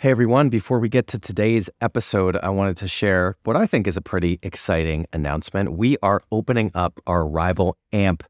Hey everyone, before we get to today's episode, I wanted to share what I think is a pretty exciting announcement. We are opening up our rival AMP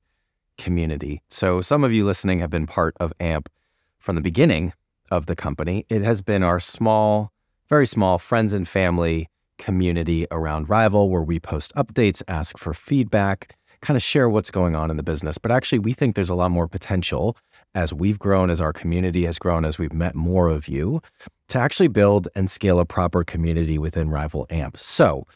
community. So, some of you listening have been part of AMP from the beginning of the company. It has been our small, very small friends and family community around Rival where we post updates, ask for feedback, kind of share what's going on in the business. But actually, we think there's a lot more potential as we've grown, as our community has grown, as we've met more of you, to actually build and scale a proper community within Rival AMP. So,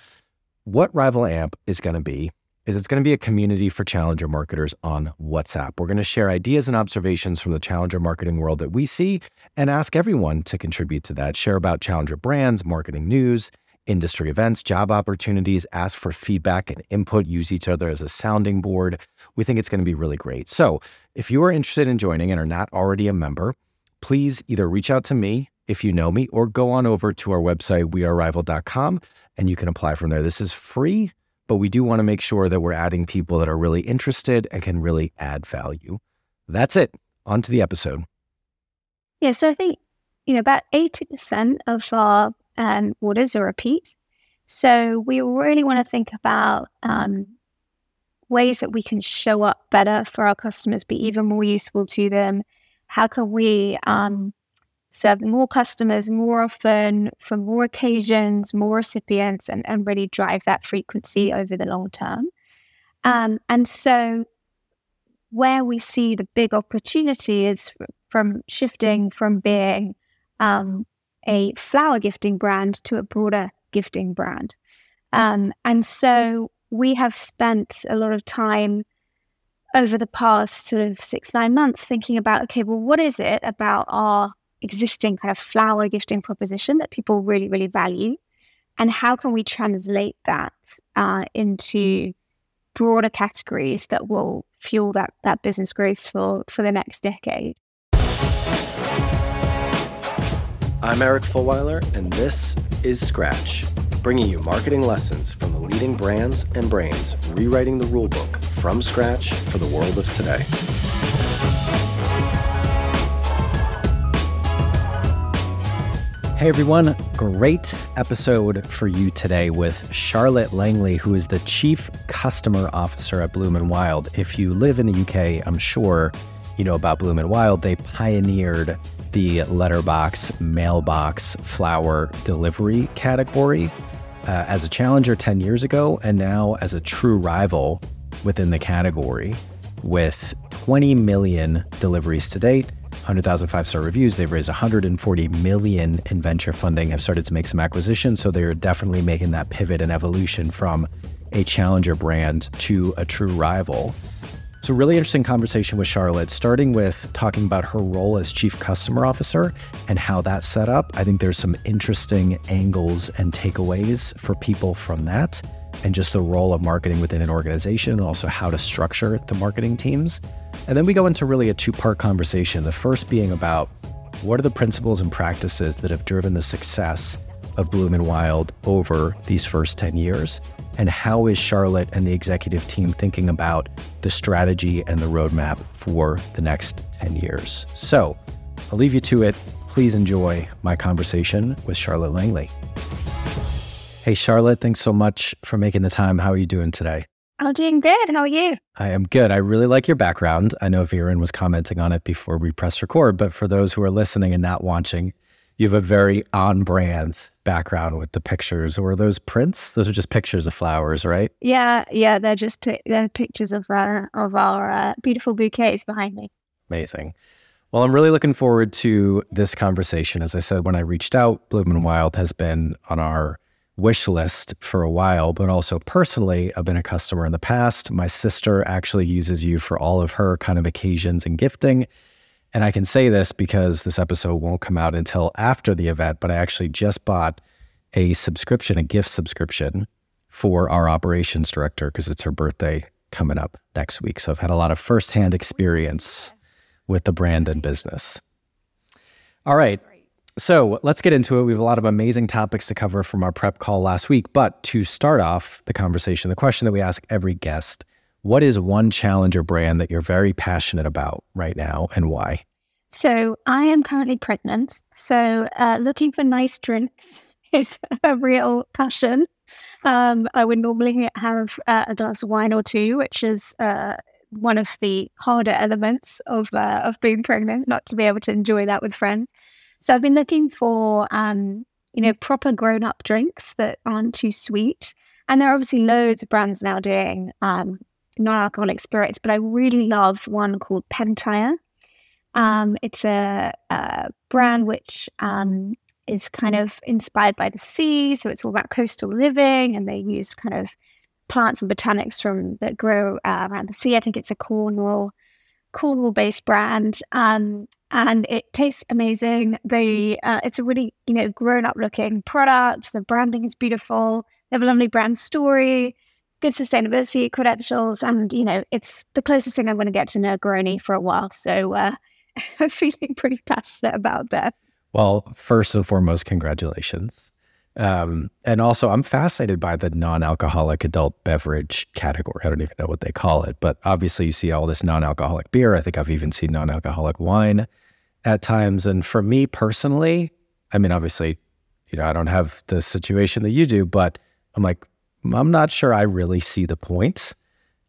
what Rival AMP is going to be is it's going to be a community for challenger marketers on WhatsApp. We're going to share ideas and observations from the challenger marketing world that we see and ask everyone to contribute to that. Share about challenger brands, marketing news, industry events, job opportunities, ask for feedback and input, use each other as a sounding board. We think it's going to be really great. So, if you are interested in joining and are not already a member, please either reach out to me if you know me or go on over to our website, wearerival.com, and you can apply from there. This is free, but we do want to make sure that we're adding people that are really interested and can really add value. That's it. On to the episode. Yeah, so I think, you know, about 80% of our um, orders are repeat. So we really want to think about um, ways that we can show up better for our customers, be even more useful to them. How can we um, serve more customers more often for more occasions, more recipients, and, and really drive that frequency over the long term? Um, and so, where we see the big opportunity is from shifting from being um, a flower gifting brand to a broader gifting brand. Um, and so we have spent a lot of time over the past sort of six, nine months thinking about okay, well, what is it about our existing kind of flower gifting proposition that people really, really value? And how can we translate that uh, into broader categories that will fuel that, that business growth for, for the next decade? I'm Eric Fulwiler, and this is Scratch, bringing you marketing lessons from the leading brands and brains rewriting the rulebook from scratch for the world of today. Hey everyone, great episode for you today with Charlotte Langley, who is the Chief Customer Officer at Bloom and Wild. If you live in the UK, I'm sure you know about Bloom and Wild. They pioneered the letterbox mailbox flower delivery category uh, as a challenger 10 years ago and now as a true rival within the category with 20 million deliveries to date 100,000 five star reviews. They've raised 140 million in venture funding, have started to make some acquisitions. So they're definitely making that pivot and evolution from a challenger brand to a true rival. It's a really interesting conversation with Charlotte, starting with talking about her role as chief customer officer and how that's set up. I think there's some interesting angles and takeaways for people from that, and just the role of marketing within an organization, and also how to structure the marketing teams. And then we go into really a two part conversation. The first being about what are the principles and practices that have driven the success of Bloom and Wild over these first 10 years? And how is Charlotte and the executive team thinking about the strategy and the roadmap for the next 10 years? So I'll leave you to it. Please enjoy my conversation with Charlotte Langley. Hey, Charlotte, thanks so much for making the time. How are you doing today? I'm doing good. How are you? I am good. I really like your background. I know Viren was commenting on it before we press record, but for those who are listening and not watching, you have a very on brand background with the pictures. Or those prints? Those are just pictures of flowers right? Yeah yeah they're just they're pictures of our of our uh, beautiful bouquets behind me. Amazing. Well i'm really looking forward to this conversation. As i said when i reached out bloom and wild has been on our wish list for a while but also personally i've been a customer in the past. My sister actually uses you for all of her kind of occasions and gifting and I can say this because this episode won't come out until after the event, but I actually just bought a subscription, a gift subscription for our operations director because it's her birthday coming up next week. So I've had a lot of firsthand experience with the brand and business. All right. So let's get into it. We have a lot of amazing topics to cover from our prep call last week. But to start off the conversation, the question that we ask every guest what is one challenger brand that you're very passionate about right now and why? So I am currently pregnant. So uh, looking for nice drinks is a real passion. Um, I would normally have uh, a glass of wine or two, which is uh, one of the harder elements of uh, of being pregnant, not to be able to enjoy that with friends. So I've been looking for um, you know proper grown up drinks that aren't too sweet, and there are obviously loads of brands now doing um, non alcoholic spirits, but I really love one called Pentire. Um, it's a, a, brand which um, is kind of inspired by the sea, so it's all about coastal living, and they use kind of plants and botanics from that grow uh, around the sea. I think it's a Cornwall Cornwall based brand, um, and it tastes amazing. They uh, it's a really you know grown up looking product. The branding is beautiful. They have a lovely brand story, good sustainability credentials, and you know it's the closest thing I'm going to get to Negroni for a while. So uh, I'm feeling pretty passionate about that. Well, first and foremost, congratulations. Um, and also, I'm fascinated by the non alcoholic adult beverage category. I don't even know what they call it, but obviously, you see all this non alcoholic beer. I think I've even seen non alcoholic wine at times. And for me personally, I mean, obviously, you know, I don't have the situation that you do, but I'm like, I'm not sure I really see the point.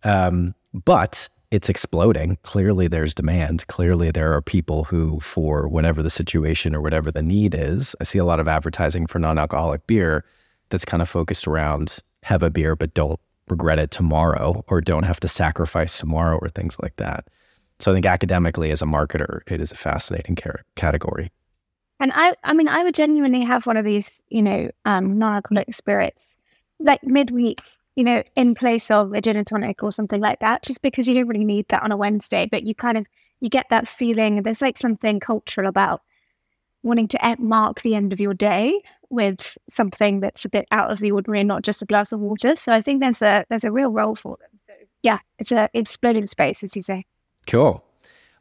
Um, but it's exploding. Clearly, there's demand. Clearly, there are people who, for whatever the situation or whatever the need is, I see a lot of advertising for non alcoholic beer that's kind of focused around have a beer, but don't regret it tomorrow or don't have to sacrifice tomorrow or things like that. So I think academically, as a marketer, it is a fascinating category. And I, I mean, I would genuinely have one of these, you know, um, non-alcoholic spirits like midweek you know, in place of a gin and tonic or something like that, just because you don't really need that on a Wednesday, but you kind of you get that feeling. There's like something cultural about wanting to mark the end of your day with something that's a bit out of the ordinary and not just a glass of water. So I think there's a there's a real role for them. So yeah, it's a exploding space, as you say. Cool.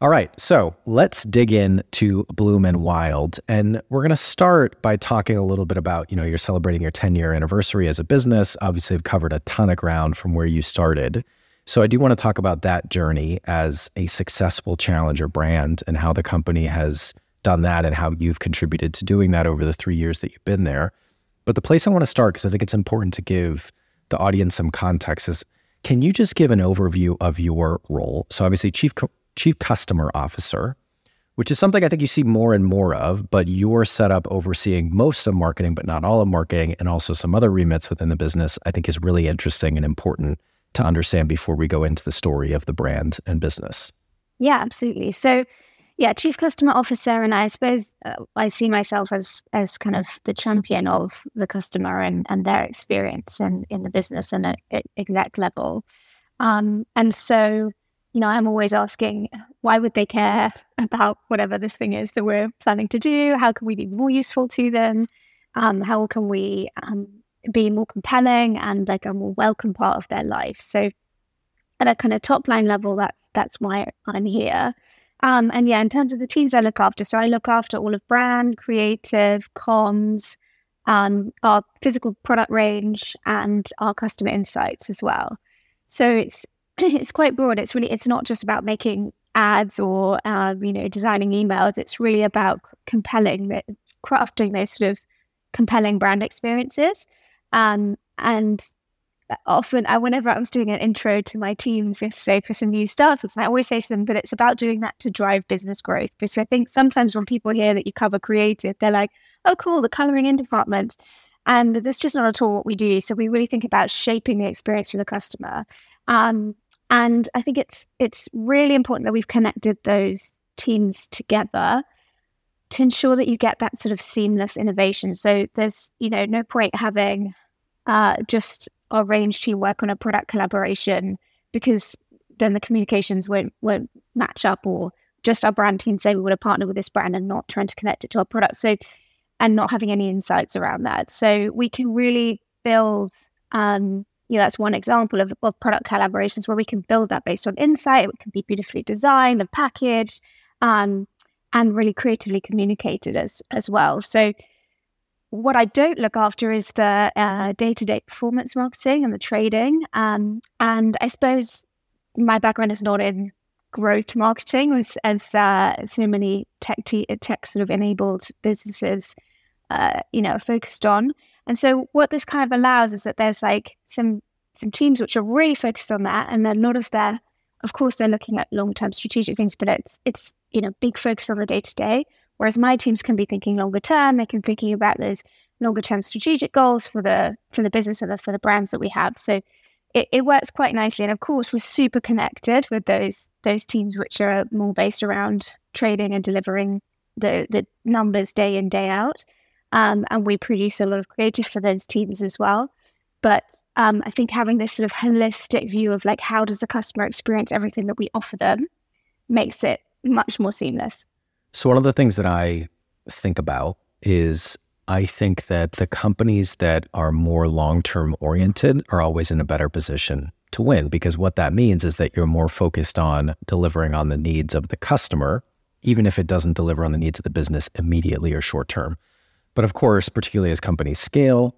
All right, so let's dig in to Bloom and Wild, and we're going to start by talking a little bit about you know you're celebrating your 10 year anniversary as a business. Obviously, I've covered a ton of ground from where you started, so I do want to talk about that journey as a successful challenger brand and how the company has done that and how you've contributed to doing that over the three years that you've been there. But the place I want to start because I think it's important to give the audience some context is can you just give an overview of your role? So obviously, chief chief customer officer, which is something I think you see more and more of, but you're set up overseeing most of marketing, but not all of marketing, and also some other remits within the business, I think is really interesting and important to understand before we go into the story of the brand and business. Yeah, absolutely. So, yeah, chief customer officer, and I suppose uh, I see myself as as kind of the champion of the customer and, and their experience and in, in the business and at, at exec level. Um, and so you know, I'm always asking, why would they care about whatever this thing is that we're planning to do? How can we be more useful to them? Um, how can we um, be more compelling and like a more welcome part of their life? So, at a kind of top line level, that's that's why I'm here. Um, and yeah, in terms of the teams I look after, so I look after all of brand, creative, comms, um, our physical product range, and our customer insights as well. So it's it's quite broad. It's really it's not just about making ads or um, you know designing emails. It's really about compelling, crafting those sort of compelling brand experiences. Um, and often, I, whenever I was doing an intro to my teams yesterday for some new starters, and I always say to them that it's about doing that to drive business growth. Because I think sometimes when people hear that you cover creative, they're like, "Oh, cool, the coloring in department." And that's just not at all what we do. So we really think about shaping the experience for the customer. Um, and I think it's it's really important that we've connected those teams together to ensure that you get that sort of seamless innovation. So there's you know no point having uh, just our range team work on a product collaboration because then the communications won't won't match up or just our brand team say we want to partner with this brand and not trying to connect it to our product. So and not having any insights around that. So we can really build um, know, that's one example of, of product collaborations where we can build that based on insight. It can be beautifully designed and packaged, um, and really creatively communicated as as well. So, what I don't look after is the day to day performance marketing and the trading. Um, and I suppose my background is not in growth marketing, as, as uh, so many tech te- tech sort of enabled businesses, uh, you know, focused on. And so what this kind of allows is that there's like some some teams which are really focused on that, and a lot of their, of course, they're looking at long term strategic things, but it's it's you know big focus on the day to day. Whereas my teams can be thinking longer term, they can be thinking about those longer term strategic goals for the for the business and the, for the brands that we have. So it, it works quite nicely. And of course, we're super connected with those those teams which are more based around trading and delivering the the numbers day in day out. Um, and we produce a lot of creative for those teams as well. But um, I think having this sort of holistic view of like how does the customer experience everything that we offer them makes it much more seamless. So one of the things that I think about is I think that the companies that are more long term oriented are always in a better position to win because what that means is that you're more focused on delivering on the needs of the customer, even if it doesn't deliver on the needs of the business immediately or short term. But of course, particularly as companies scale,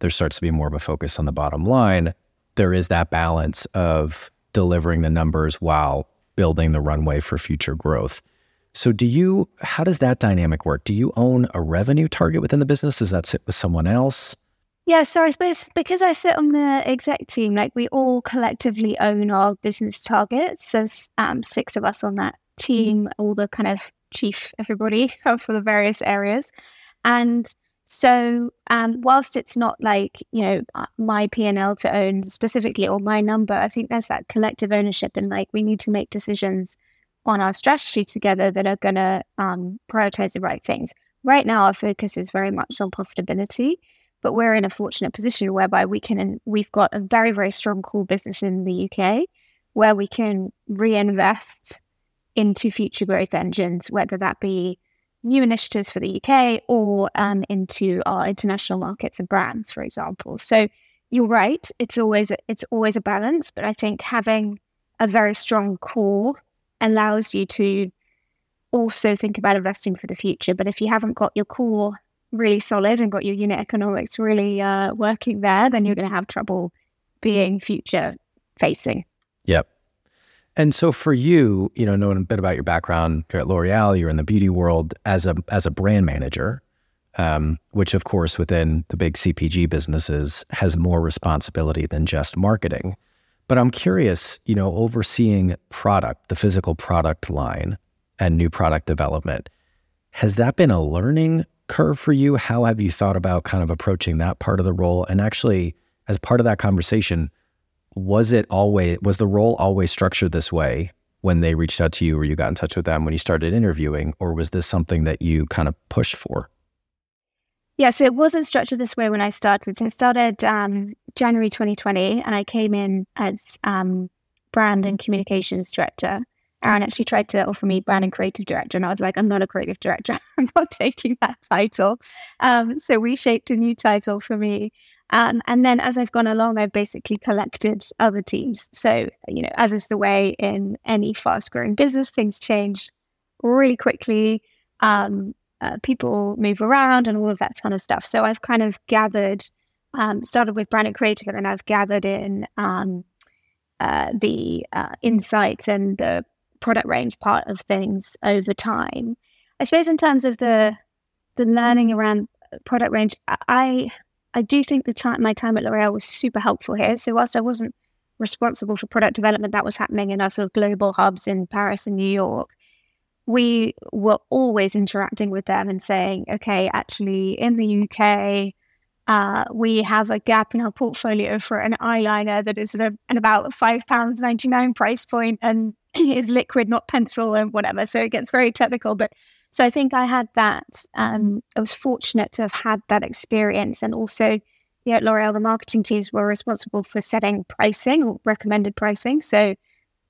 there starts to be more of a focus on the bottom line. There is that balance of delivering the numbers while building the runway for future growth. So, do you, how does that dynamic work? Do you own a revenue target within the business? Does that sit with someone else? Yeah, so I suppose because I sit on the exec team, like we all collectively own our business targets. There's um, six of us on that team, all the kind of chief everybody for the various areas. And so, um, whilst it's not like you know uh, my P and L to own specifically or my number, I think there's that collective ownership, and like we need to make decisions on our strategy together that are going to um, prioritize the right things. Right now, our focus is very much on profitability, but we're in a fortunate position whereby we can, we've got a very, very strong core business in the UK where we can reinvest into future growth engines, whether that be new initiatives for the UK or um, into our international markets and brands, for example. So you're right; it's always it's always a balance, but I think having a very strong core allows you to also think about investing for the future. But if you haven't got your core really solid and got your unit economics really uh, working there, then you're going to have trouble being future facing. Yep. And so for you, you know, knowing a bit about your background, you're at L'Oreal, you're in the beauty world as a as a brand manager, um, which of course within the big CPG businesses has more responsibility than just marketing. But I'm curious, you know, overseeing product, the physical product line and new product development, has that been a learning curve for you? How have you thought about kind of approaching that part of the role? And actually, as part of that conversation, was it always was the role always structured this way when they reached out to you or you got in touch with them when you started interviewing, or was this something that you kind of pushed for? Yeah, so it wasn't structured this way when I started. I started um, January 2020, and I came in as um, brand and communications director. Aron actually tried to offer me brand and creative director, and I was like, I'm not a creative director. I'm not taking that title. Um, so we shaped a new title for me. Um, and then as I've gone along, I've basically collected other teams. So, you know, as is the way in any fast growing business, things change really quickly. Um, uh, people move around and all of that kind of stuff. So I've kind of gathered, um, started with brand and creative, and then I've gathered in um, uh, the uh, insights and the product range part of things over time. I suppose in terms of the the learning around product range, I I do think the time my time at L'Oreal was super helpful here. So whilst I wasn't responsible for product development, that was happening in our sort of global hubs in Paris and New York we were always interacting with them and saying, okay, actually, in the UK, uh, we have a gap in our portfolio for an eyeliner that is at, about five pounds ninety nine price point and is liquid, not pencil, and whatever. So it gets very technical. But so I think I had that. Um, I was fortunate to have had that experience, and also, yeah, at L'Oreal, the marketing teams were responsible for setting pricing or recommended pricing. So,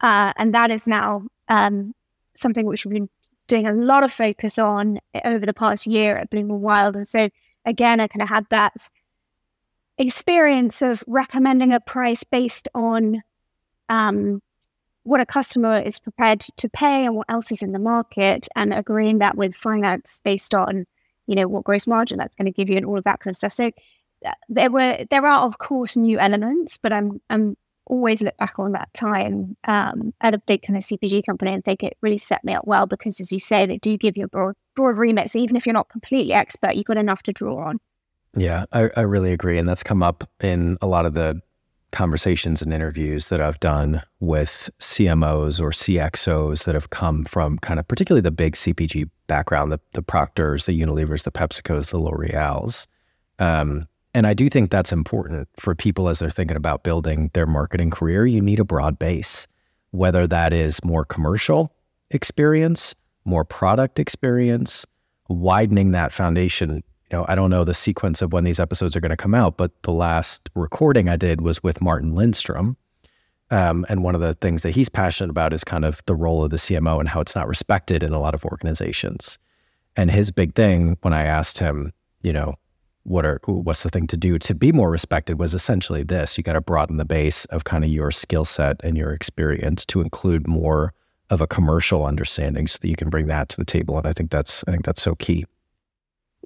uh, and that is now um, something which we've been doing a lot of focus on over the past year at Bloom and Wild. And so again, I kind of had that experience of recommending a price based on um, what a customer is prepared to pay and what else is in the market, and agreeing that with finance based on you know what gross margin that's going to give you and all of that kind of stuff. So uh, there were there are of course new elements, but I'm I'm always look back on that time um, at a big kind of CPG company and think it really set me up well because, as you say, they do give you a broad, broad remit. So even if you're not completely expert, you've got enough to draw on. Yeah, I, I really agree. And that's come up in a lot of the conversations and interviews that I've done with CMOs or CXOs that have come from kind of particularly the big CPG background, the, the Procters, the Unilevers, the PepsiCos, the L'Oreals. Um, and I do think that's important for people as they're thinking about building their marketing career. You need a broad base, whether that is more commercial experience, more product experience, widening that foundation. You know, I don't know the sequence of when these episodes are going to come out, but the last recording I did was with Martin Lindstrom. Um, and one of the things that he's passionate about is kind of the role of the CMO and how it's not respected in a lot of organizations. And his big thing when I asked him, you know, what are what's the thing to do to be more respected was essentially this you got to broaden the base of kind of your skill set and your experience to include more of a commercial understanding so that you can bring that to the table and i think that's i think that's so key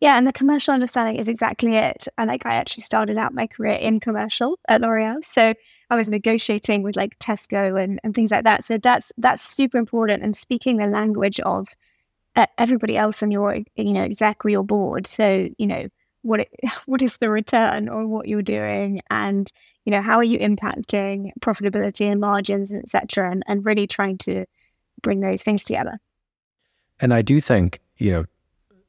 yeah and the commercial understanding is exactly it. And like i actually started out my career in commercial at l'oreal so i was negotiating with like tesco and, and things like that. So that's that's super important and speaking the language of uh, everybody else on your you know exec or your board. So you know what it, what is the return on what you're doing? And you know how are you impacting profitability and margins etc and, and really trying to bring those things together. And i do think you know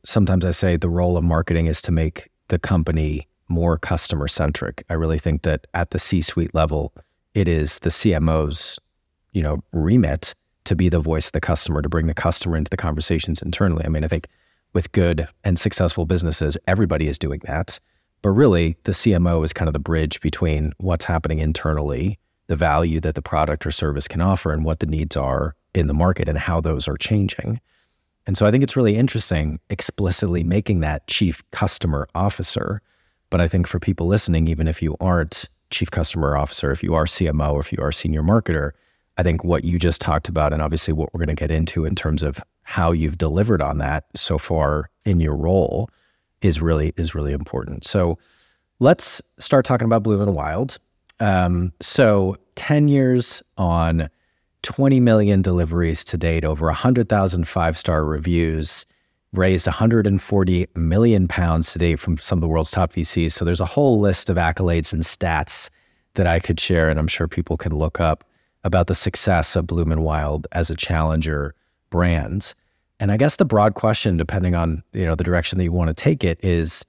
sometimes i say the role of marketing is to make the company more customer centric i really think that at the c suite level it is the cmo's you know remit to be the voice of the customer to bring the customer into the conversations internally i mean i think with good and successful businesses, everybody is doing that. But really, the CMO is kind of the bridge between what's happening internally, the value that the product or service can offer, and what the needs are in the market and how those are changing. And so I think it's really interesting explicitly making that chief customer officer. But I think for people listening, even if you aren't chief customer officer, if you are CMO, if you are senior marketer, I think what you just talked about, and obviously what we're going to get into in terms of how you've delivered on that so far in your role, is really is really important. So let's start talking about Bloom and Wild. Um, so 10 years on 20 million deliveries to date, over 100,000 five star reviews, raised 140 million pounds to date from some of the world's top VCs. So there's a whole list of accolades and stats that I could share, and I'm sure people can look up about the success of Bloom and Wild as a challenger brand. And I guess the broad question, depending on you know the direction that you want to take it, is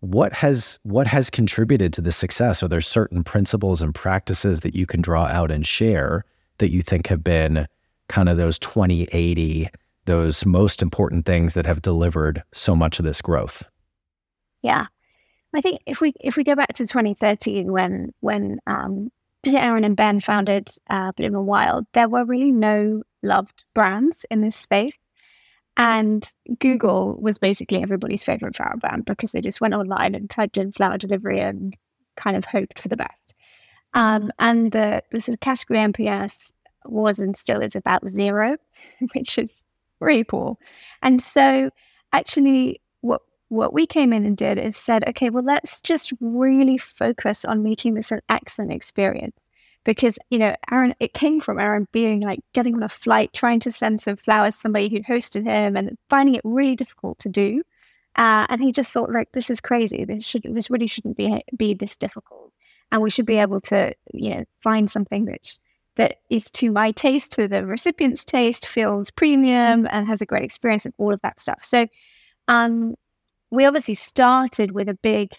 what has what has contributed to the success? Are there certain principles and practices that you can draw out and share that you think have been kind of those 2080, those most important things that have delivered so much of this growth? Yeah. I think if we if we go back to 2013 when when um, Aron and Ben founded uh, Bloom and Wild, there were really no loved brands in this space. And Google was basically everybody's favorite flower brand because they just went online and typed in flower delivery and kind of hoped for the best. Um, and the, the sort of category NPS was and still is about zero, which is really poor. And so, actually, what what we came in and did is said, okay, well, let's just really focus on making this an excellent experience. Because, you know, Aron, it came from Aron being like getting on a flight, trying to send some flowers somebody who hosted him and finding it really difficult to do. Uh, and he just thought, like, this is crazy. This should, this really shouldn't be be this difficult. And we should be able to, you know, find something that that is to my taste, to the recipient's taste, feels premium and has a great experience and all of that stuff. So, um, we obviously started with a big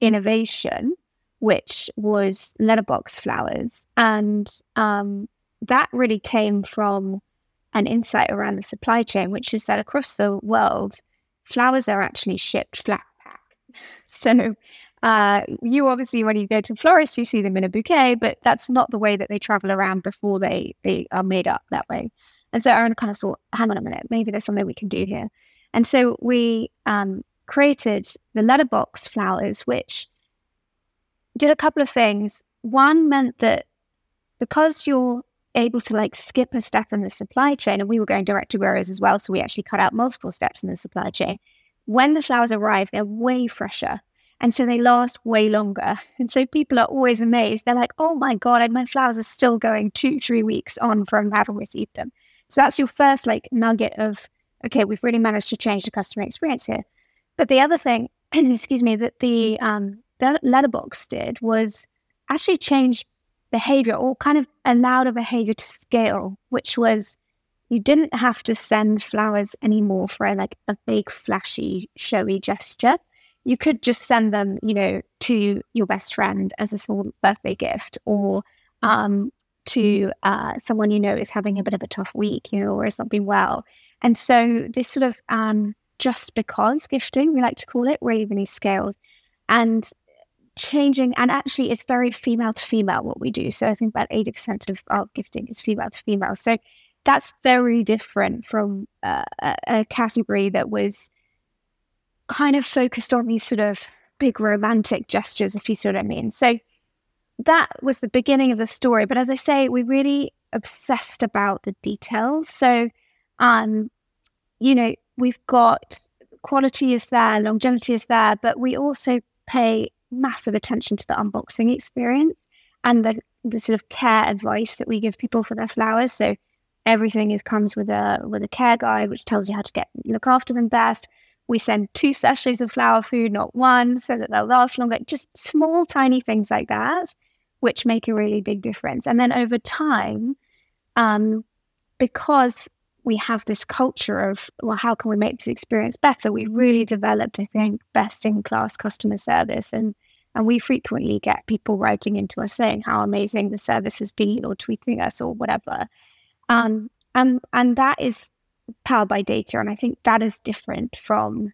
innovation, which was letterbox flowers. And um, that really came from an insight around the supply chain, which is that across the world, flowers are actually shipped flat pack. So uh, you obviously, when you go to a florist, you see them in a bouquet, but that's not the way that they travel around before they, they are made up that way. And so Aron kind of thought, hang on a minute, maybe there's something we can do here. And so we um, created the letterbox flowers, which did a couple of things. One meant that because you're able to like skip a step in the supply chain, and we were going direct to growers as well, so we actually cut out multiple steps in the supply chain. When the flowers arrive, they're way fresher And so they last way longer. And so people are always amazed. They're like, oh my God, my flowers are still going two, three weeks on from having received them. So that's your first like nugget of, okay, we've really managed to change the customer experience here. But the other thing, excuse me, that the um, that letterbox did was actually change behavior or kind of allowed a behavior to scale, which was you didn't have to send flowers anymore for a, like a big flashy showy gesture you could just send them you know to your best friend as a small birthday gift or um, to uh, someone you know is having a bit of a tough week you know or has not been well. And so this sort of um, just because gifting we like to call it really scaled and changing and actually it's very female to female what we do. So i think about 80% of our gifting is female to female. So that's very different from uh, a category that was kind of focused on these sort of big romantic gestures, if you see what I mean. So that was the beginning of the story. But as I say, we really obsessed about the details. So, um, you know, we've got quality is there, longevity is there, but we also pay massive attention to the unboxing experience and the, the sort of care advice that we give people for their flowers. So Everything is comes with a with a care guide, which tells you how to get look after them best. We send two sachets of flower food, not one, so that they'll last longer. Just small, tiny things like that, which make a really big difference. And then over time, um, because we have this culture of, well, how can we make this experience better? We really developed, I think, best in class customer service. And, and we frequently get people writing into us saying how amazing the service has been or tweeting us or whatever. Um, and and that is powered by data, and I think that is different from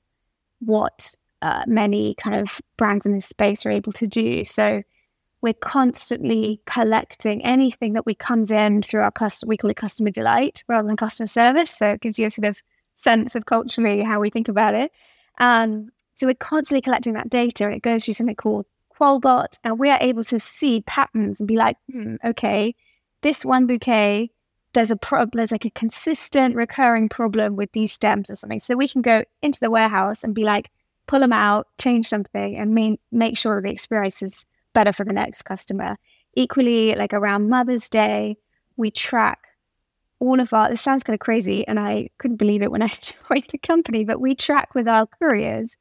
what uh, many kind of brands in this space are able to do. So we're constantly collecting anything that we comes in through our customer. We call it customer delight rather than customer service. So it gives you a sort of sense of culturally how we think about it. Um, so we're constantly collecting that data, and it goes through something called Qualbot, and we are able to see patterns and be like, hmm, okay, this one bouquet there's a problem, there's like a consistent recurring problem with these stems or something. So we can go into the warehouse and be like, pull them out, change something, and main, make sure the experience is better for the next customer. Equally, like around Mother's Day, we track all of our, this sounds kind of crazy, and I couldn't believe it when I joined the company, but we track with our couriers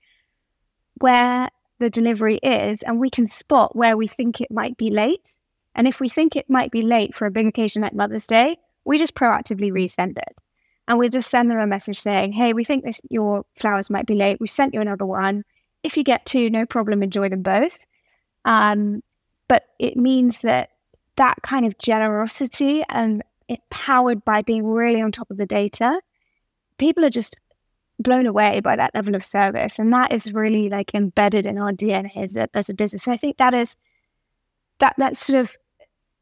where the delivery is, and we can spot where we think it might be late. And if we think it might be late for a big occasion like Mother's Day, we just proactively resend it. And we just send them a message saying, hey, we think this, your flowers might be late. We sent you another one. If you get two, no problem, enjoy them both. Um, but it means that that kind of generosity and it powered by being really on top of the data, people are just blown away by that level of service. And that is really like embedded in our DNA as a, as a business. So I think that is that that sort of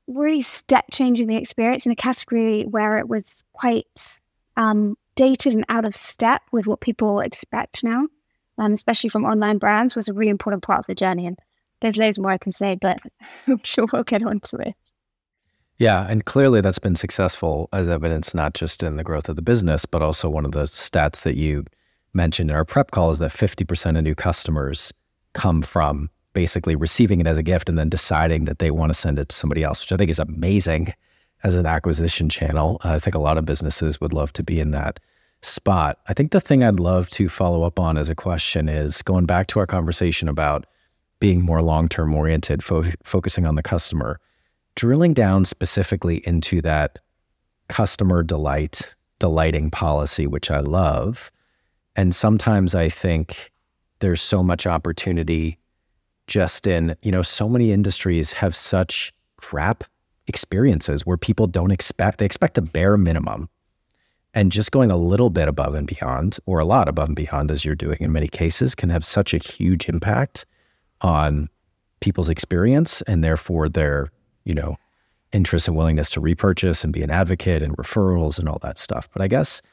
really step changing the experience in a category where it was quite um, dated and out of step with what people expect now, um, especially from online brands, was a really important part of the journey. And there's loads more I can say, but I'm sure we'll get onto it. Yeah, and clearly that's been successful as evidence not just in the growth of the business, but also one of the stats that you mentioned in our prep call is that 50% of new customers come from basically receiving it as a gift and then deciding that they want to send it to somebody else, which I think is amazing as an acquisition channel. I think a lot of businesses would love to be in that spot. I think the thing I'd love to follow up on as a question is going back to our conversation about being more long term oriented, fo- focusing on the customer, drilling down specifically into that customer delight, delighting policy, which I love. And sometimes I think there's so much opportunity just in, you know, so many industries have such crap experiences where people don't expect, they expect the bare minimum. And just going a little bit above and beyond, or a lot above and beyond, as you're doing in many cases, can have such a huge impact on people's experience and therefore their, you know, interest and willingness to repurchase and be an advocate and referrals and all that stuff. But I guess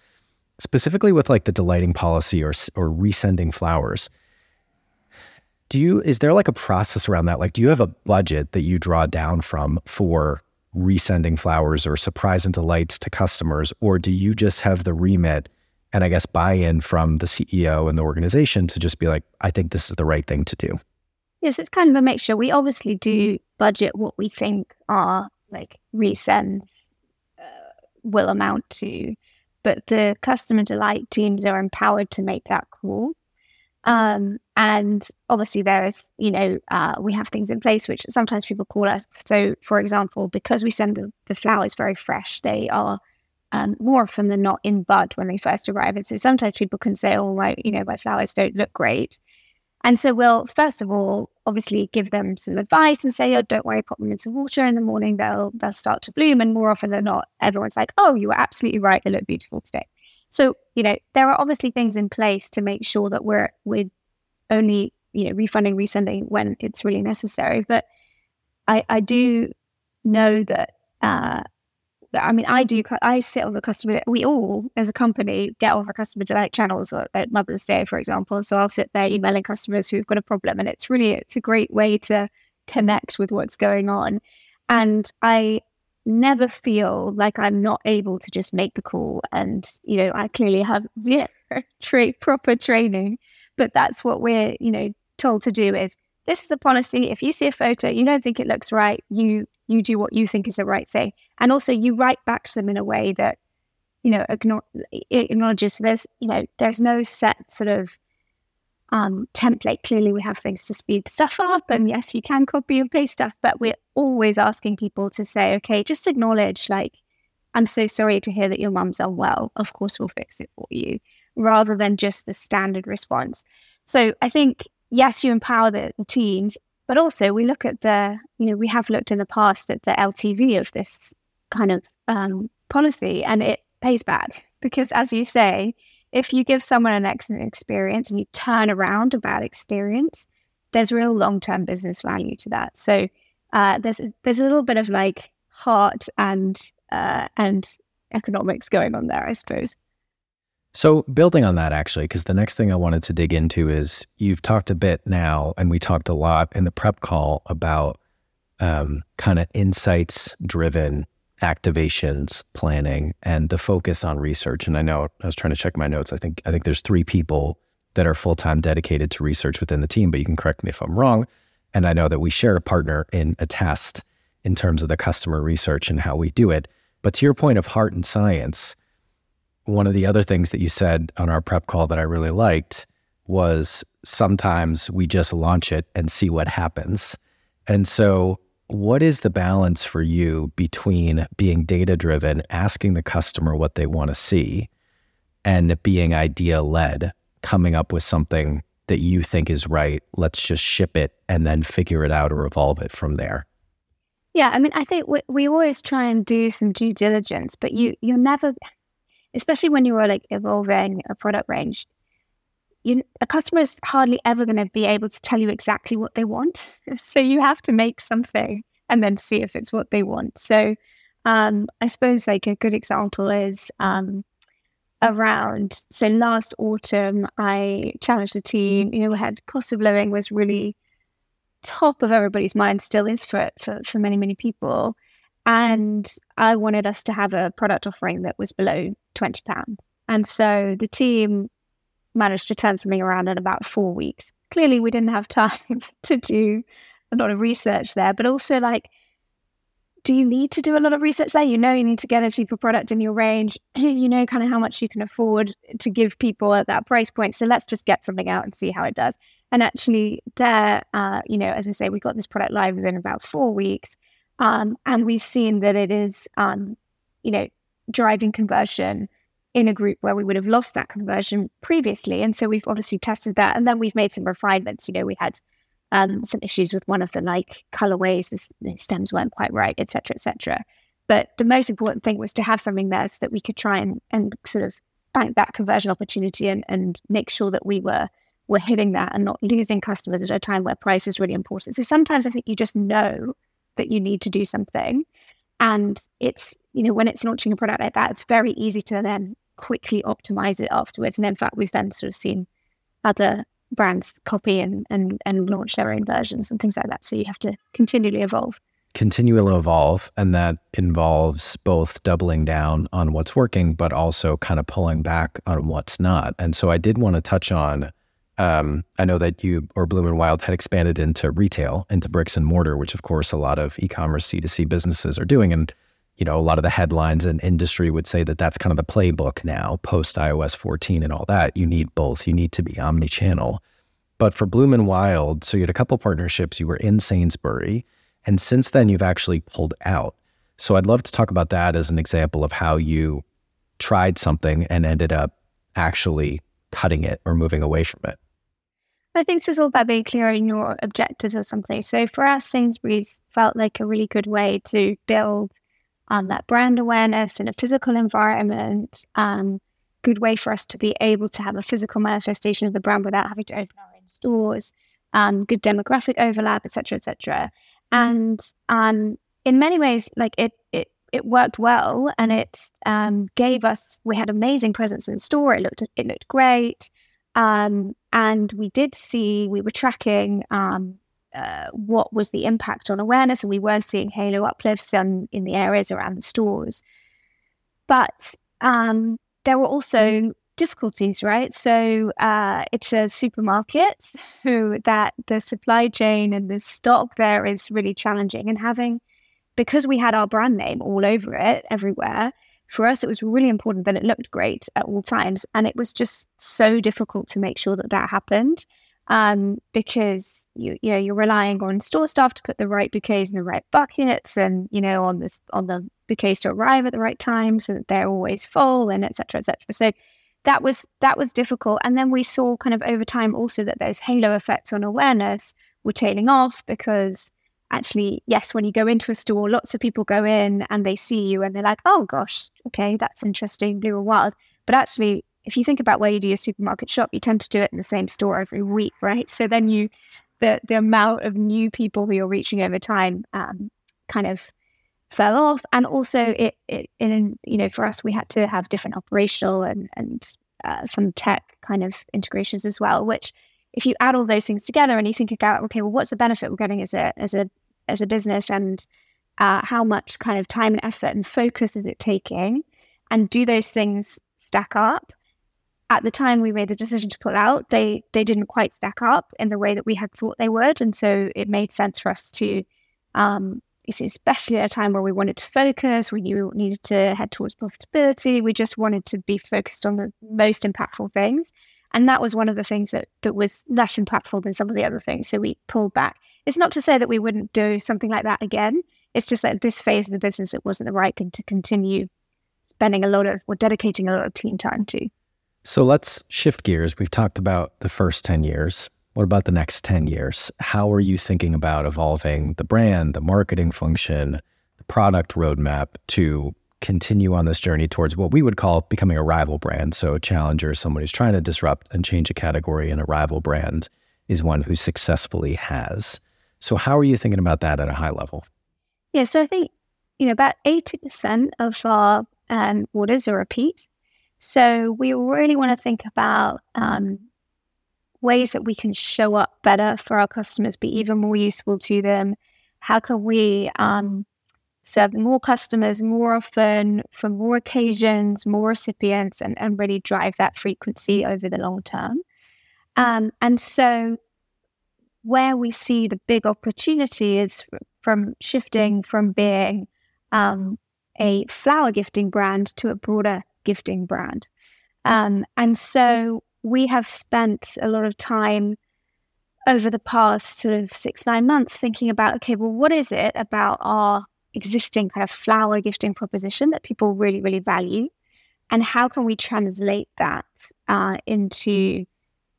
specifically with like the delighting policy or or resending flowers, do you is there like a process around that? Like do you have a budget that you draw down from for resending flowers or surprise and delights to customers or do you just have the remit and I guess buy-in from the CEO and the organization to just be like I think this is the right thing to do? Yes, it's kind of a mixture. We obviously do budget what we think our like resends uh, will amount to, but the customer delight teams are empowered to make that call. Um, and obviously, there is, you know, uh, we have things in place which sometimes people call us. So, for example, because we send the, the flowers very fresh, they are um, more often than not in bud when they first arrive. And so sometimes people can say, oh, my, you know, my flowers don't look great. And so we'll, first of all, obviously give them some advice and say, oh, don't worry, pop them into water in the morning. They'll, they'll start to bloom. And more often than not, everyone's like, oh, you were absolutely right. They look beautiful today. So, you know, there are obviously things in place to make sure that we're we're only, you know, refunding, resending when it's really necessary. But I, I do know that uh, I mean, I do. I sit on the customer. We all, as a company, get on the customer delight channels at Mother's Day, for example. So I'll sit there emailing customers who've got a problem, and it's really it's a great way to connect with what's going on. And I never feel like I'm not able to just make the call. And, you know, I clearly have zero tra- proper training, but that's what we're, you know, told to do is this is a policy. If you see a photo, you don't think it looks right, you you do what you think is the right thing. And also you write back to them in a way that, you know, acknowledges there's, you know, there's no set sort of um, template. Clearly, we have things to speed stuff up. And yes, you can copy and paste stuff, but we're always asking people to say, okay, just acknowledge, like, I'm so sorry to hear that your mum's unwell. Of course, we'll fix it for you, rather than just the standard response. So I think, yes, you empower the, the teams, but also we look at the, you know, we have looked in the past at the LTV of this kind of um, policy and it pays back because, as you say, if you give someone an excellent experience and you turn around a bad experience, there's real long term business value to that. So uh, there's there's a little bit of like heart and uh, and economics going on there, I suppose. So building on that, actually, because the next thing I wanted to dig into is you've talked a bit now, and we talked a lot in the prep call about um, kind of insights driven activations planning and the focus on research. And i know i was trying to check my notes. I think i think there's three people that are full-time dedicated to research within the team but you can correct me if i'm wrong. And i know that we share a partner in Attest in terms of the customer research and how we do it. But to your point of heart and science one of the other things that you said on our prep call that i really liked was sometimes we just launch it and see what happens. And so what is the balance for you between being data driven, asking the customer what they want to see, and being idea led, coming up with something that you think is right? Let's just ship it and then figure it out or evolve it from there. Yeah, I mean, I think we, we always try and do some due diligence, but you you're never, especially when you're like evolving a product range, you, a customer is hardly ever going to be able to tell you exactly what they want. So you have to make something and then see if it's what they want. So um, I suppose like a good example is um, around. So last autumn, I challenged the team. You know, we had cost of living was really top of everybody's mind, still is for for, for many many people. And I wanted us to have a product offering that was below twenty pounds. And so the team managed to turn something around in about four weeks. Clearly, we didn't have time to do a lot of research there, but also like, do you need to do a lot of research there? You know, you need to get a cheaper product in your range. you know, kind of how much you can afford to give people at that price point. So let's just get something out and see how it does. And actually, there, uh, you know, as I say, we got this product live within about four weeks, um, and we've seen that it is, um, you know, driving conversion in a group where we would have lost that conversion previously. And so we've obviously tested that. And then we've made some refinements. You know, we had um, some issues with one of the like colorways, the, the stems weren't quite right, etc., etc. But the most important thing was to have something there so that we could try and, and sort of bank that conversion opportunity and, and make sure that we were were hitting that and not losing customers at a time where price is really important. So sometimes I think you just know that you need to do something. And it's, you know, when it's launching a product like that, it's very easy to then quickly optimize it afterwards. And in fact, we've then sort of seen other brands copy and, and, and launch their own versions and things like that. So you have to continually evolve. Continually evolve. And that involves both doubling down on what's working, but also kind of pulling back on what's not. And so I did want to touch on um, I know that you or Bloom and Wild had expanded into retail, into bricks and mortar, which of course a lot of e-commerce D2C businesses are doing. And you know, a lot of the headlines in industry would say that that's kind of the playbook now, post iOS 14 and all that. You need both. You need to be omni-channel. But for Bloom and Wild, so you had a couple partnerships. You were in Sainsbury, and since then you've actually pulled out. So I'd love to talk about that as an example of how you tried something and ended up actually cutting it or moving away from it. I think this is all about being clear in your objectives or something. So for us, Sainsbury's felt like a really good way to build um, that brand awareness in a physical environment. Um, good way for us to be able to have a physical manifestation of the brand without having to open our own stores. Um, good demographic overlap, etc., etc. And um, in many ways, like it, it, it worked well, and it um, gave us. We had amazing presence in store. It looked, it looked great. Um, and we did see, we were tracking um, uh, what was the impact on awareness, and we were seeing halo uplifts in, in the areas around the stores. But um, there were also difficulties, right? So uh, it's a supermarket who that the supply chain and the stock there is really challenging, and having because we had our brand name all over it everywhere, for us, it was really important that it looked great at all times. And it was just so difficult to make sure that that happened um, because you, you know, you're relying on store staff to put the right bouquets in the right buckets and, you know, on the, on the bouquets to arrive at the right time so that they're always full and etc. cetera, et cetera. So that was, that was difficult. And then we saw kind of over time also that those halo effects on awareness were tailing off because actually, yes, when you go into a store, lots of people go in and they see you and they're like, oh gosh, okay, that's interesting, Bloom and Wild. But actually, if you think about where you do your supermarket shop, you tend to do it in the same store every week, right? So then you, the the amount of new people who you're reaching over time, um, kind of fell off, and also it, it in you know for us we had to have different operational and and uh, some tech kind of integrations as well, which if you add all those things together and you think about, okay, well, what's the benefit we're getting as a as a as a business, and uh, how much kind of time and effort and focus is it taking, and do those things stack up? At the time we made the decision to pull out, they they didn't quite stack up in the way that we had thought they would, and so it made sense for us to, um, especially at a time where we wanted to focus, we knew we needed to head towards profitability. We just wanted to be focused on the most impactful things and that was one of the things that, that was less impactful than some of the other things. So we pulled back. It's not to say that we wouldn't do something like that again. It's just that this phase of the business, it wasn't the right thing to continue spending a lot of or dedicating a lot of team time to. So let's shift gears. We've talked about the first 10 years. What about the next 10 years? How are you thinking about evolving the brand, the marketing function, the product roadmap to continue on this journey towards what we would call becoming a rival brand. So, a challenger, is someone who's trying to disrupt and change a category, and a rival brand is one who successfully has. So, how are you thinking about that at a high level? Yeah, so I think you know about eighty percent of our um, orders are repeat. So we really want to think about um, ways that we can show up better for our customers, be even more useful to them. How can we um, serve more customers more often for more occasions, more recipients, and, and really drive that frequency over the long term. Um, and so, where we see the big opportunity is from shifting from being um, a flower gifting brand to a broader gifting brand. Um, and so, we have spent a lot of time over the past sort of six, nine months thinking about okay, well, what is it about our existing kind of flower gifting proposition that people really, really value? And how can we translate that uh, into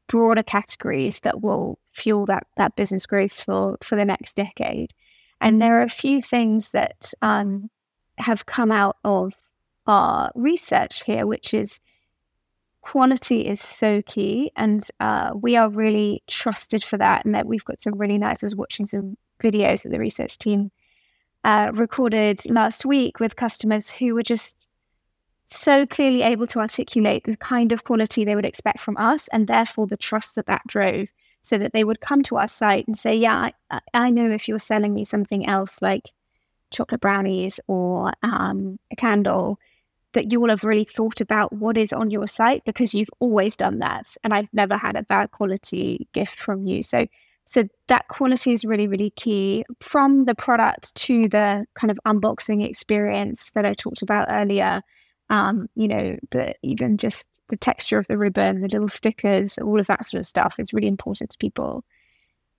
broader categories that will fuel that that business growth for for the next decade? And there are a few things that um, have come out of our research here, which is quality is so key, and uh, we are really trusted for that. And that we've got some really nice. I was watching some videos that the research team uh, recorded last week with customers who were just so clearly able to articulate the kind of quality they would expect from us and therefore the trust that that drove so that they would come to our site and say yeah i, I know if you're selling me something else like chocolate brownies or um, a candle that you will have really thought about what is on your site because you've always done that. And I've never had a bad quality gift from you. So so that quality is really, really key from the product to the kind of unboxing experience that I talked about earlier. Um, you know, the even just the texture of the ribbon, the little stickers, all of that sort of stuff is really important to people.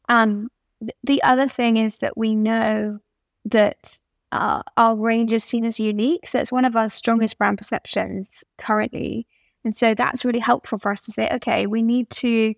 Um, th- the other thing is that we know that uh, our range is seen as unique. So it's one of our strongest brand perceptions currently. And so that's really helpful for us to say, okay, we need to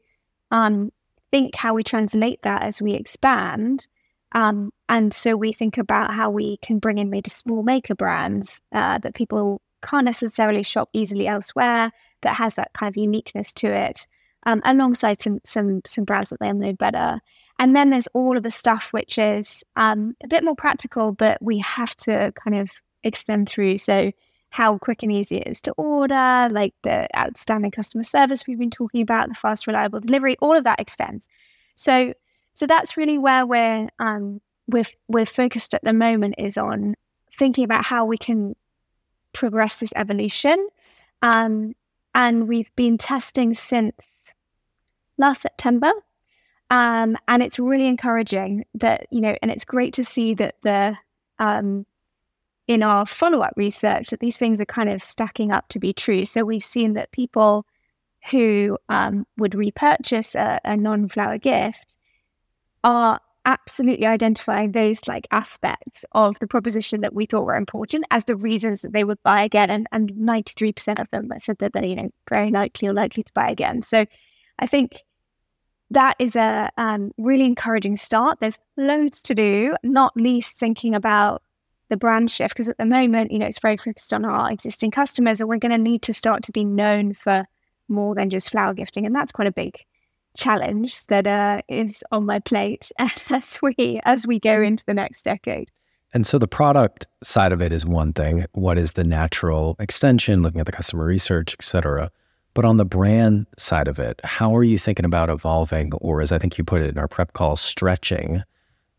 um, think how we translate that as we expand. Um, and so we think about how we can bring in maybe small maker brands uh, that people can't necessarily shop easily elsewhere that has that kind of uniqueness to it, um, alongside some some some brands that they'll know better. And then there's all of the stuff which is um, a bit more practical, but we have to kind of extend through. So how quick and easy it is to order, like the outstanding customer service we've been talking about, the fast, reliable delivery, all of that extends. So, so that's really where we're um, we're we're focused at the moment is on thinking about how we can progress this evolution. Um, and we've been testing since last September. Um, and it's really encouraging that, you know, and it's great to see that the um, in our follow up research that these things are kind of stacking up to be true. So we've seen that people who um, would repurchase a, a non flower gift are absolutely identifying those like aspects of the proposition that we thought were important as the reasons that they would buy again. And, and 93% of them said that they're, you know, very likely or likely to buy again. So I think that is a um, really encouraging start. There's loads to do, not least thinking about the brand shift because at the moment, you know, it's very focused on our existing customers, and we're going to need to start to be known for more than just flower gifting, and that's quite a big challenge that uh, is on my plate as we as we go into the next decade. And so the product side of it is one thing. What is the natural extension? Looking at the customer research, et cetera. But on the brand side of it, how are you thinking about evolving, or as I think you put it in our prep call, stretching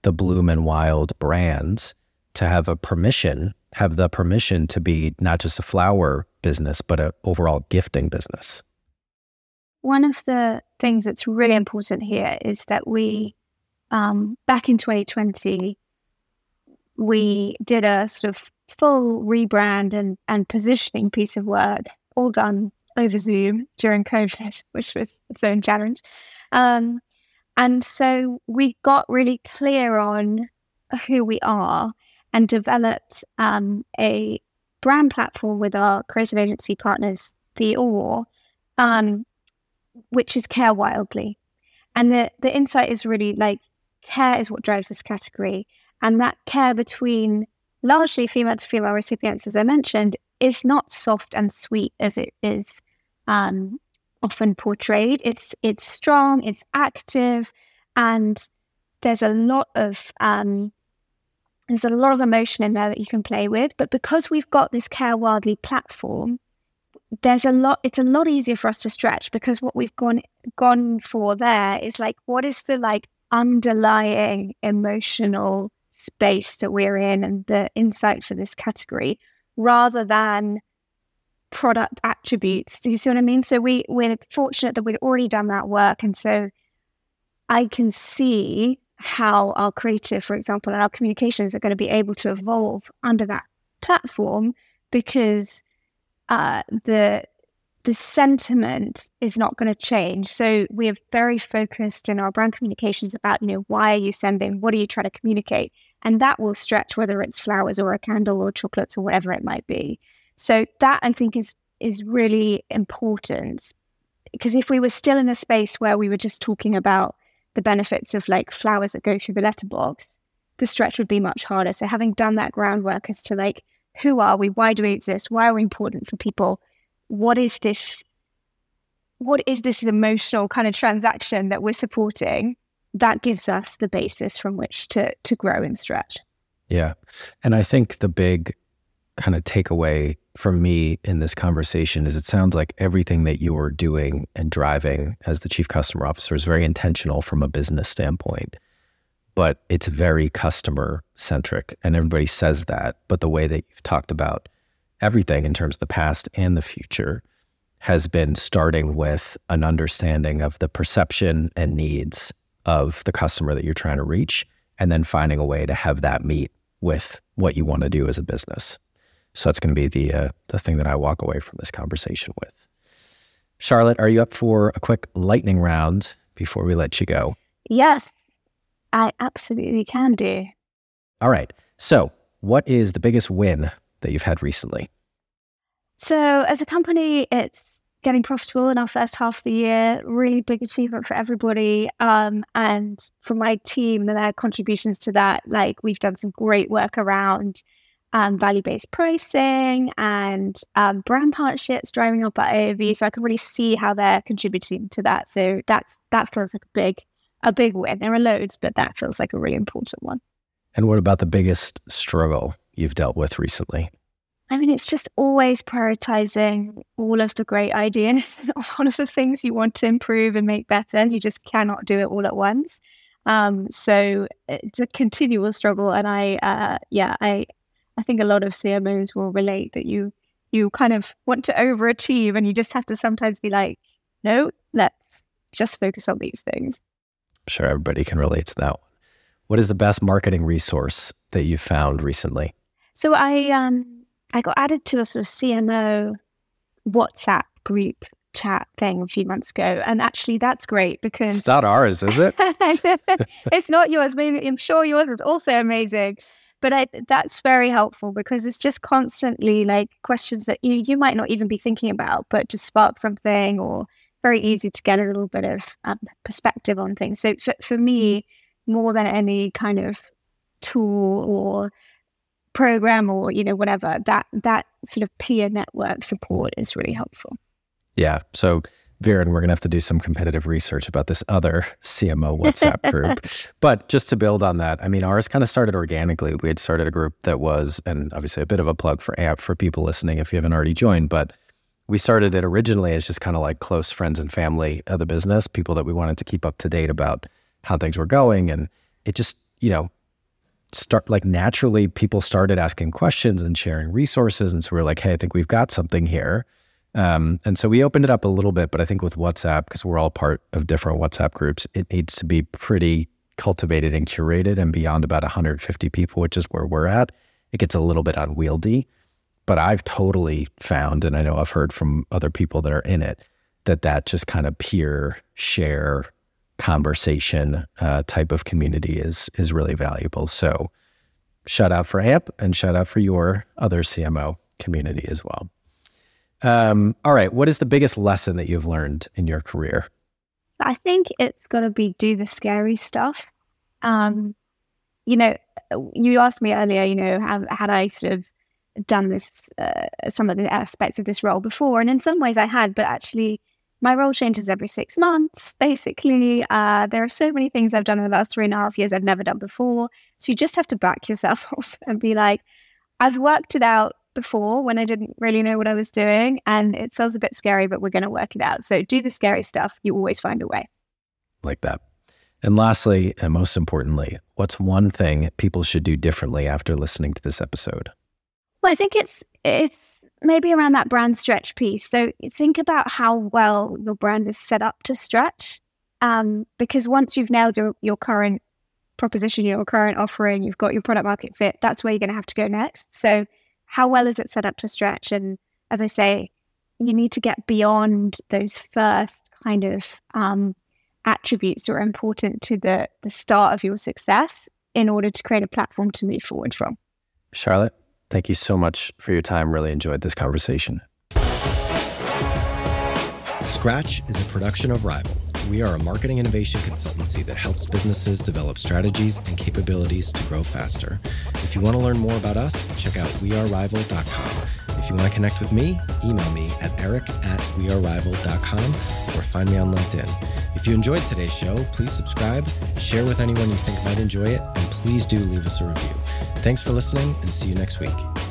the Bloom and Wild brands to have a permission, have the permission to be not just a flower business, but an overall gifting business? One of the things that's really important here is that we, um, back in 2020, we did a sort of full rebrand and, and positioning piece of work, all done over Zoom during COVID, which was its own challenge. Um, and so we got really clear on who we are and developed um, a brand platform with our creative agency partners, the Or, um, which is Care Wildly. And the, the insight is really like care is what drives this category. And that care between largely female to female recipients, as I mentioned, is not soft and sweet as it is um, often portrayed. It's it's strong, it's active, and there's a lot of um, there's a lot of emotion in there that you can play with. But because we've got this Care Wildly platform, there's a lot it's a lot easier for us to stretch because what we've gone gone for there is like what is the like underlying emotional space that we're in and the insight for this category rather than product attributes. Do you see what I mean? So we we're fortunate that we'd already done that work. And so I can see how our creative, for example, and our communications are going to be able to evolve under that platform because uh, the the sentiment is not going to change. So we are very focused in our brand communications about, you know, why are you sending? What are you trying to communicate? And that will stretch whether it's flowers or a candle or chocolates or whatever it might be. So that I think is is really important because if we were still in a space where we were just talking about the benefits of like flowers that go through the letterbox, the stretch would be much harder. So having done that groundwork as to like who are we, why do we exist, why are we important for people, what is this, what is this emotional kind of transaction that we're supporting? That gives us the basis from which to to grow and stretch. Yeah, and I think the big kind of takeaway for me in this conversation is it sounds like everything that you're doing and driving as the chief customer officer is very intentional from a business standpoint, but it's very customer centric. And everybody says that. But the way that you've talked about everything in terms of the past and the future has been starting with an understanding of the perception and needs of the customer that you're trying to reach, and then finding a way to have that meet with what you want to do as a business. So that's going to be the uh, the thing that I walk away from this conversation with. Charlotte, are you up for a quick lightning round before we let you go? Yes, I absolutely can do. All right. So, what is the biggest win that you've had recently? So, as a company, it's getting profitable in our first half of the year. Really big achievement for everybody. Um, and for my team and their contributions to that, like we've done some great work around um, value based pricing and um, brand partnerships driving up our AOV. So I can really see how they're contributing to that. So that's that feels like a big a big win. There are loads, but that feels like a really important one. And what about the biggest struggle you've dealt with recently? I mean, it's just always prioritizing all of the great ideas, all of the things you want to improve and make better. And you just cannot do it all at once. Um, so it's a continual struggle. And I, uh, yeah, I, I think a lot of CMOs will relate that you, you kind of want to overachieve and you just have to sometimes be like, no, let's just focus on these things. sure everybody can relate to that one. What is the best marketing resource that you found recently? So I, um, I got added to a sort of CMO WhatsApp group chat thing a few months ago. And actually, that's great because it's not ours, is it? it's not yours. Maybe I'm sure yours is also amazing. But I, that's very helpful because it's just constantly like questions that you, you might not even be thinking about, but just spark something or very easy to get a little bit of um, perspective on things. So for, for me, more than any kind of tool or program or you know whatever that that sort of peer network support is really helpful yeah so Viren, we're going to have to do some competitive research about this other CMO WhatsApp group. but just to build on that, I mean, ours kind of started organically. We had started a group that was, and obviously a bit of a plug for AMP for people listening if you haven't already joined, but we started it originally as just kind of like close friends and family of the business, people that we wanted to keep up to date about how things were going. And it just, you know, start like naturally people started asking questions and sharing resources and so we are like hey i think we've got something here. Um, and so we opened it up a little bit but i think with whatsapp because we're all part of different whatsapp groups it needs to be pretty cultivated and curated and beyond about 150 people which is where we're at it gets a little bit unwieldy. But i've totally found and i know i've heard from other people that are in it that that just kind of peer share conversation uh, type of community is is really valuable. So, shout out for AMP and shout out for your other CMO community as well. Um, all right, what is the biggest lesson that you've learned in your career? I think it's got to be do the scary stuff. Um, you know, you asked me earlier, you know, have, had I sort of done this, uh, some of the aspects of this role before? And in some ways I had, but actually, my role changes every six months, basically. Uh, there are so many things I've done in the last three and a half years I've never done before. So you just have to back yourself and be like, I've worked it out before when I didn't really know what I was doing. And it feels a bit scary, but we're going to work it out. So do the scary stuff. You always find a way. Like that. And lastly, and most importantly, what's one thing people should do differently after listening to this episode? Well, I think it's it's maybe around that brand stretch piece. So think about how well your brand is set up to stretch. Um, because once you've nailed your, your current proposition, your current offering, you've got your product market fit, that's where you're going to have to go next. So, how well is it set up to stretch? And as I say, you need to get beyond those first kind of um, attributes that are important to the, the start of your success in order to create a platform to move forward from. Charlotte, Thank you so much for your time. Really enjoyed this conversation. Scratch is a production of Rival. We are a marketing innovation consultancy that helps businesses develop strategies and capabilities to grow faster. If you want to learn more about us, check out wearerival.com. If you want to connect with me, email me at eric at wearerival.com or find me on LinkedIn. If you enjoyed today's show, please subscribe, share with anyone you think might enjoy it, and please do leave us a review. Thanks for listening and see you next week.